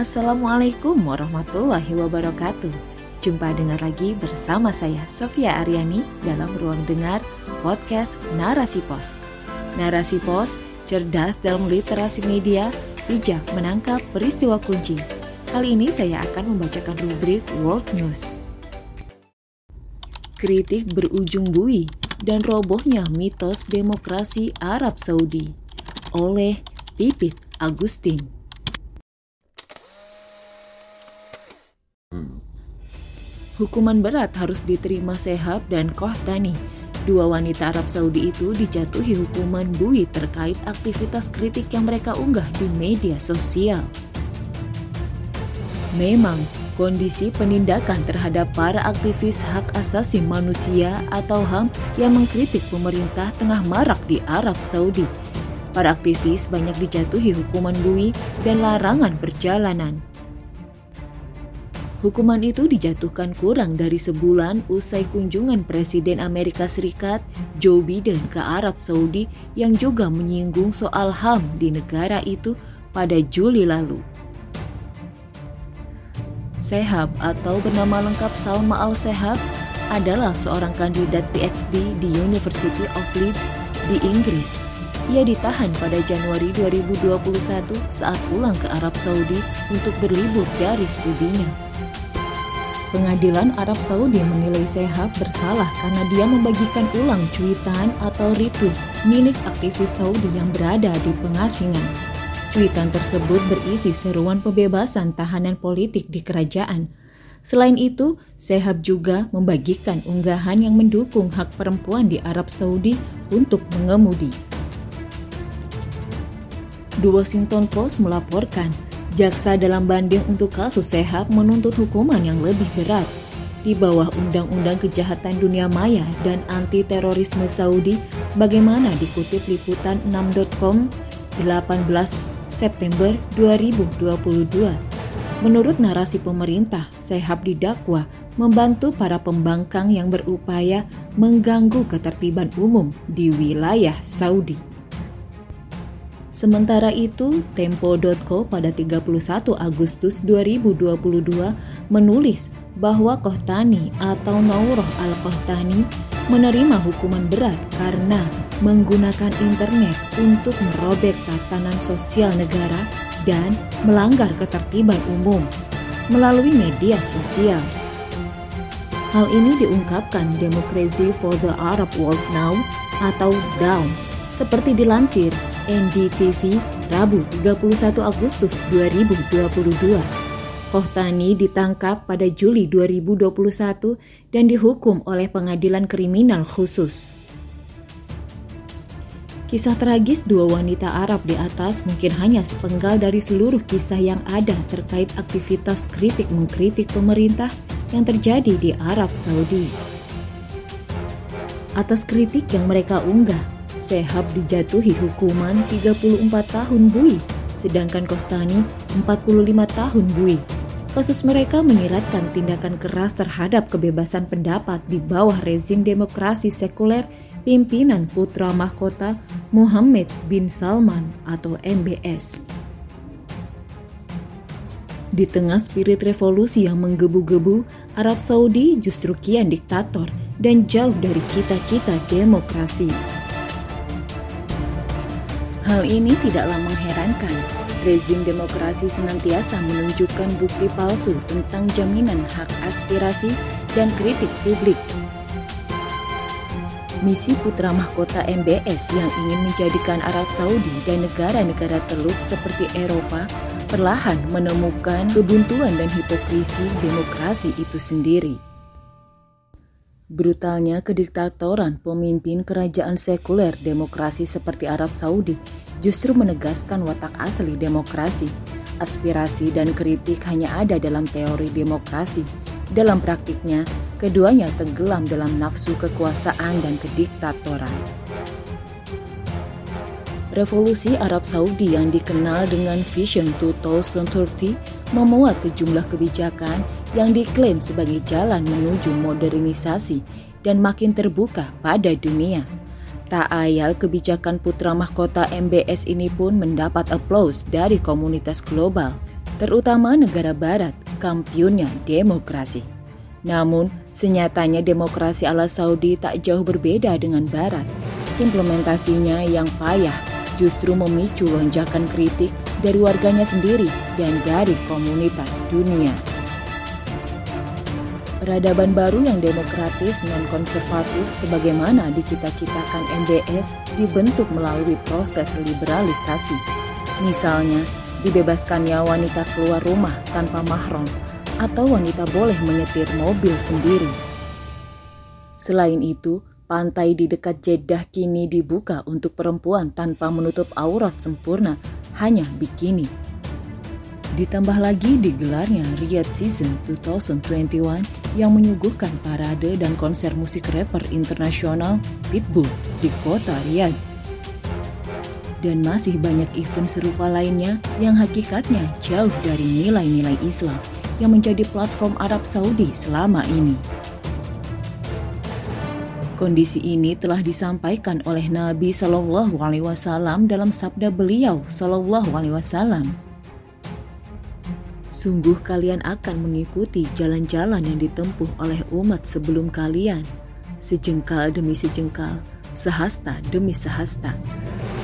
Assalamualaikum warahmatullahi wabarakatuh. Jumpa dengar lagi bersama saya Sofia Aryani dalam ruang dengar podcast Narasi Pos. Narasi Pos cerdas dalam literasi media, bijak menangkap peristiwa kunci. Kali ini saya akan membacakan rubrik World News. Kritik berujung bui dan robohnya mitos demokrasi Arab Saudi oleh Pipit Agustin. Hukuman berat harus diterima Sehab dan Kohtani. Dua wanita Arab Saudi itu dijatuhi hukuman bui terkait aktivitas kritik yang mereka unggah di media sosial. Memang, kondisi penindakan terhadap para aktivis hak asasi manusia atau HAM yang mengkritik pemerintah tengah marak di Arab Saudi. Para aktivis banyak dijatuhi hukuman bui dan larangan perjalanan. Hukuman itu dijatuhkan kurang dari sebulan usai kunjungan Presiden Amerika Serikat Joe Biden ke Arab Saudi yang juga menyinggung soal HAM di negara itu pada Juli lalu. Sehab atau bernama lengkap Salma Al-Sehab adalah seorang kandidat PhD di University of Leeds di Inggris. Ia ditahan pada Januari 2021 saat pulang ke Arab Saudi untuk berlibur dari studinya. Pengadilan Arab Saudi menilai Sehab bersalah karena dia membagikan ulang cuitan atau retweet milik aktivis Saudi yang berada di pengasingan. Cuitan tersebut berisi seruan pembebasan tahanan politik di kerajaan. Selain itu, Sehab juga membagikan unggahan yang mendukung hak perempuan di Arab Saudi untuk mengemudi. The Washington Post melaporkan Jaksa dalam banding untuk kasus Sehab menuntut hukuman yang lebih berat di bawah Undang-Undang Kejahatan Dunia Maya dan Anti Terorisme Saudi sebagaimana dikutip liputan 6.com 18 September 2022. Menurut narasi pemerintah, Sehab didakwa membantu para pembangkang yang berupaya mengganggu ketertiban umum di wilayah Saudi. Sementara itu, Tempo.co pada 31 Agustus 2022 menulis bahwa Kohtani atau Nauroh Al-Kohtani menerima hukuman berat karena menggunakan internet untuk merobek tatanan sosial negara dan melanggar ketertiban umum melalui media sosial. Hal ini diungkapkan Democracy for the Arab World Now atau DAO seperti dilansir NDTV Rabu 31 Agustus 2022. Kohtani ditangkap pada Juli 2021 dan dihukum oleh pengadilan kriminal khusus. Kisah tragis dua wanita Arab di atas mungkin hanya sepenggal dari seluruh kisah yang ada terkait aktivitas kritik mengkritik pemerintah yang terjadi di Arab Saudi. Atas kritik yang mereka unggah, Sehab dijatuhi hukuman 34 tahun bui, sedangkan Kohtani 45 tahun bui. Kasus mereka menyiratkan tindakan keras terhadap kebebasan pendapat di bawah rezim demokrasi sekuler pimpinan putra mahkota Muhammad bin Salman atau MBS. Di tengah spirit revolusi yang menggebu-gebu, Arab Saudi justru kian diktator dan jauh dari cita-cita demokrasi. Hal ini tidaklah mengherankan. Rezim demokrasi senantiasa menunjukkan bukti palsu tentang jaminan hak aspirasi dan kritik publik. Misi putra mahkota MBS yang ingin menjadikan Arab Saudi dan negara-negara teluk seperti Eropa perlahan menemukan kebuntuan dan hipokrisi demokrasi itu sendiri. Brutalnya kediktatoran pemimpin kerajaan sekuler demokrasi seperti Arab Saudi justru menegaskan watak asli demokrasi. Aspirasi dan kritik hanya ada dalam teori demokrasi. Dalam praktiknya, keduanya tenggelam dalam nafsu kekuasaan dan kediktatoran. Revolusi Arab Saudi yang dikenal dengan Vision 2030 memuat sejumlah kebijakan yang diklaim sebagai jalan menuju modernisasi dan makin terbuka pada dunia. Tak ayal kebijakan putra mahkota MBS ini pun mendapat aplaus dari komunitas global. terutama negara barat, kampionnya demokrasi. Namun, senyatanya demokrasi ala Saudi tak jauh berbeda dengan barat. Implementasinya yang payah justru memicu lonjakan kritik dari warganya sendiri dan dari komunitas dunia. Peradaban baru yang demokratis dan konservatif sebagaimana dicita-citakan MBS dibentuk melalui proses liberalisasi. Misalnya, dibebaskannya wanita keluar rumah tanpa mahram atau wanita boleh menyetir mobil sendiri. Selain itu, pantai di dekat Jeddah kini dibuka untuk perempuan tanpa menutup aurat sempurna, hanya bikini. Ditambah lagi digelarnya Riyadh Season 2021 yang menyuguhkan parade dan konser musik rapper internasional Pitbull di kota Riyadh. Dan masih banyak event serupa lainnya yang hakikatnya jauh dari nilai-nilai Islam yang menjadi platform Arab Saudi selama ini. Kondisi ini telah disampaikan oleh Nabi Shallallahu Alaihi Wasallam dalam sabda beliau Shallallahu Alaihi Wasallam. Sungguh kalian akan mengikuti jalan-jalan yang ditempuh oleh umat sebelum kalian, sejengkal demi sejengkal, sehasta demi sehasta,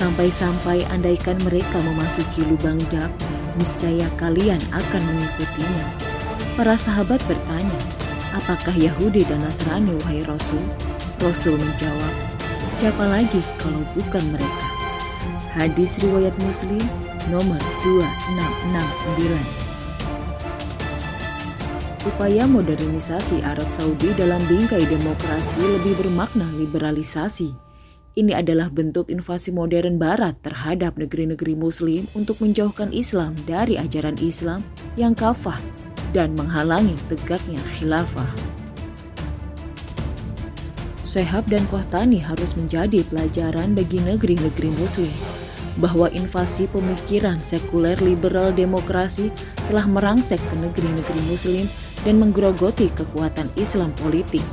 sampai-sampai andaikan mereka memasuki lubang dap, niscaya kalian akan mengikutinya. Para sahabat bertanya, apakah Yahudi dan Nasrani wahai Rasul? Rasul menjawab, siapa lagi kalau bukan mereka? Hadis riwayat Muslim nomor 2669 upaya modernisasi Arab Saudi dalam bingkai demokrasi lebih bermakna liberalisasi. Ini adalah bentuk invasi modern Barat terhadap negeri-negeri Muslim untuk menjauhkan Islam dari ajaran Islam yang kafah dan menghalangi tegaknya khilafah. Sehab dan Kohtani harus menjadi pelajaran bagi negeri-negeri Muslim bahwa invasi pemikiran sekuler liberal demokrasi telah merangsek ke negeri-negeri Muslim dan menggerogoti kekuatan Islam politik.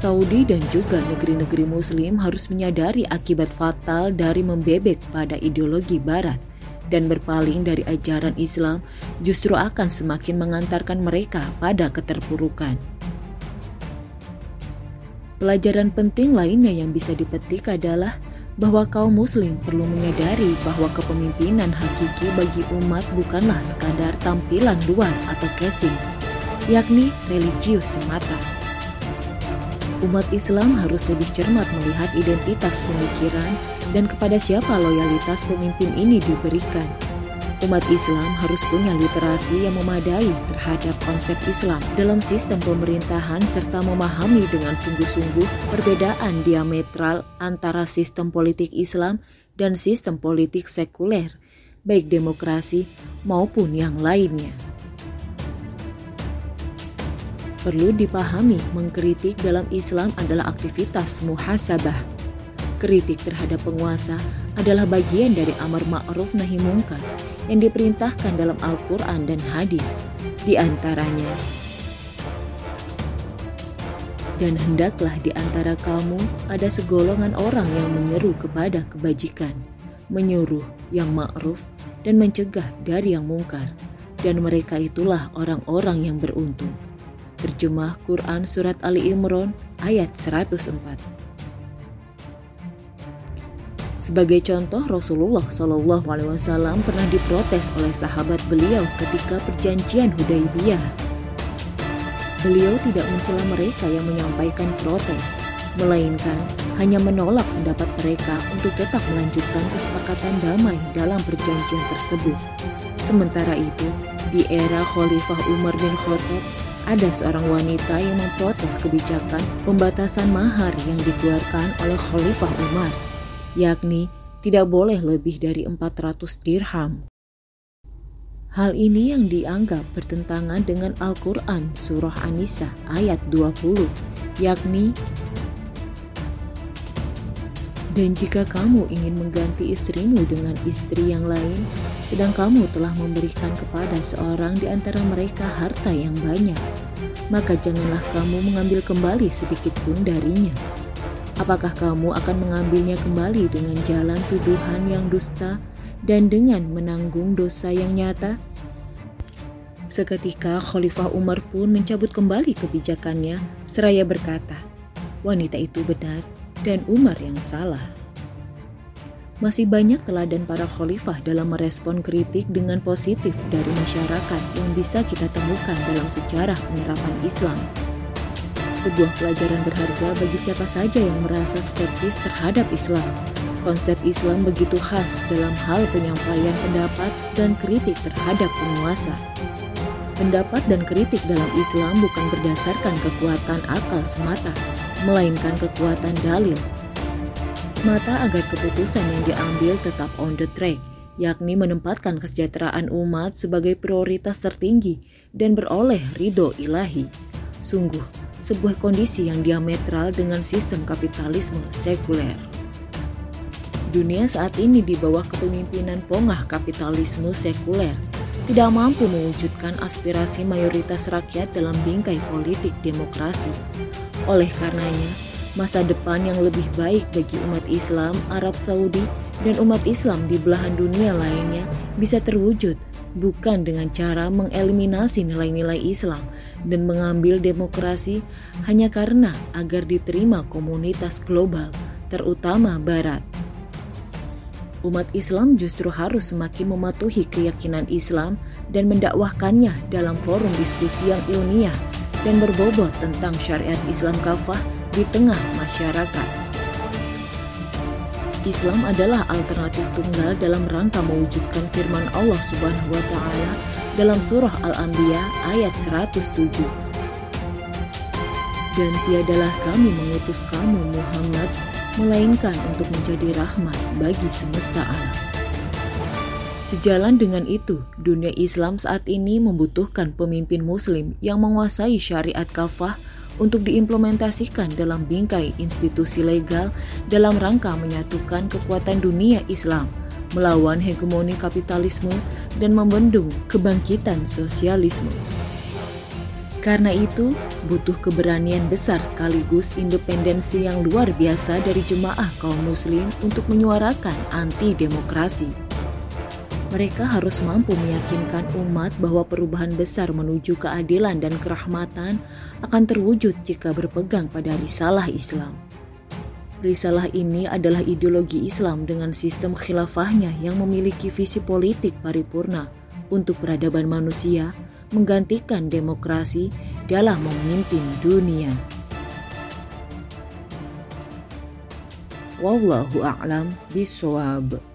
Saudi dan juga negeri-negeri Muslim harus menyadari akibat fatal dari membebek pada ideologi Barat dan berpaling dari ajaran Islam justru akan semakin mengantarkan mereka pada keterpurukan. Pelajaran penting lainnya yang bisa dipetik adalah bahwa kaum muslim perlu menyadari bahwa kepemimpinan hakiki bagi umat bukanlah sekadar tampilan luar atau casing, yakni religius semata. Umat Islam harus lebih cermat melihat identitas pemikiran dan kepada siapa loyalitas pemimpin ini diberikan umat Islam harus punya literasi yang memadai terhadap konsep Islam dalam sistem pemerintahan serta memahami dengan sungguh-sungguh perbedaan diametral antara sistem politik Islam dan sistem politik sekuler, baik demokrasi maupun yang lainnya. Perlu dipahami, mengkritik dalam Islam adalah aktivitas muhasabah. Kritik terhadap penguasa adalah bagian dari amar ma'ruf nahi mungkar yang diperintahkan dalam Al-Quran dan hadis, di antaranya. Dan hendaklah di antara kamu ada segolongan orang yang menyeru kepada kebajikan, menyuruh yang ma'ruf dan mencegah dari yang mungkar, dan mereka itulah orang-orang yang beruntung. Terjemah Quran Surat Ali Imran ayat 104 sebagai contoh, Rasulullah Shallallahu Alaihi Wasallam pernah diprotes oleh sahabat beliau ketika perjanjian Hudaybiyah. Beliau tidak mencela mereka yang menyampaikan protes, melainkan hanya menolak pendapat mereka untuk tetap melanjutkan kesepakatan damai dalam perjanjian tersebut. Sementara itu, di era Khalifah Umar bin Khattab, ada seorang wanita yang memprotes kebijakan pembatasan mahar yang dikeluarkan oleh Khalifah Umar yakni tidak boleh lebih dari 400 dirham. Hal ini yang dianggap bertentangan dengan Al-Quran Surah An-Nisa ayat 20, yakni Dan jika kamu ingin mengganti istrimu dengan istri yang lain, sedang kamu telah memberikan kepada seorang di antara mereka harta yang banyak, maka janganlah kamu mengambil kembali sedikit pun darinya Apakah kamu akan mengambilnya kembali dengan jalan tuduhan yang dusta dan dengan menanggung dosa yang nyata? Seketika Khalifah Umar pun mencabut kembali kebijakannya seraya berkata, wanita itu benar dan Umar yang salah. Masih banyak teladan para khalifah dalam merespon kritik dengan positif dari masyarakat yang bisa kita temukan dalam sejarah penerapan Islam. Sebuah pelajaran berharga bagi siapa saja yang merasa skeptis terhadap Islam. Konsep Islam begitu khas dalam hal penyampaian pendapat dan kritik terhadap penguasa. Pendapat dan kritik dalam Islam bukan berdasarkan kekuatan akal semata, melainkan kekuatan dalil, semata agar keputusan yang diambil tetap on the track, yakni menempatkan kesejahteraan umat sebagai prioritas tertinggi dan beroleh ridho ilahi. Sungguh, sebuah kondisi yang diametral dengan sistem kapitalisme sekuler. Dunia saat ini di bawah kepemimpinan pongah kapitalisme sekuler tidak mampu mewujudkan aspirasi mayoritas rakyat dalam bingkai politik demokrasi. Oleh karenanya, masa depan yang lebih baik bagi umat Islam Arab Saudi dan umat Islam di belahan dunia lainnya bisa terwujud bukan dengan cara mengeliminasi nilai-nilai Islam dan mengambil demokrasi hanya karena agar diterima komunitas global, terutama Barat. Umat Islam justru harus semakin mematuhi keyakinan Islam dan mendakwahkannya dalam forum diskusi yang ilmiah dan berbobot tentang syariat Islam kafah di tengah masyarakat. Islam adalah alternatif tunggal dalam rangka mewujudkan firman Allah Subhanahu wa taala dalam surah Al-Anbiya ayat 107. Dan tiadalah kami mengutus kamu Muhammad melainkan untuk menjadi rahmat bagi semesta alam. Sejalan dengan itu, dunia Islam saat ini membutuhkan pemimpin muslim yang menguasai syariat kafah untuk diimplementasikan dalam bingkai institusi legal dalam rangka menyatukan kekuatan dunia Islam melawan hegemoni kapitalisme dan membendung kebangkitan sosialisme. Karena itu, butuh keberanian besar sekaligus independensi yang luar biasa dari jemaah kaum muslim untuk menyuarakan anti-demokrasi. Mereka harus mampu meyakinkan umat bahwa perubahan besar menuju keadilan dan kerahmatan akan terwujud jika berpegang pada risalah Islam. Risalah ini adalah ideologi Islam dengan sistem khilafahnya yang memiliki visi politik paripurna untuk peradaban manusia, menggantikan demokrasi dalam memimpin dunia. Wallahu a'lam bishawab.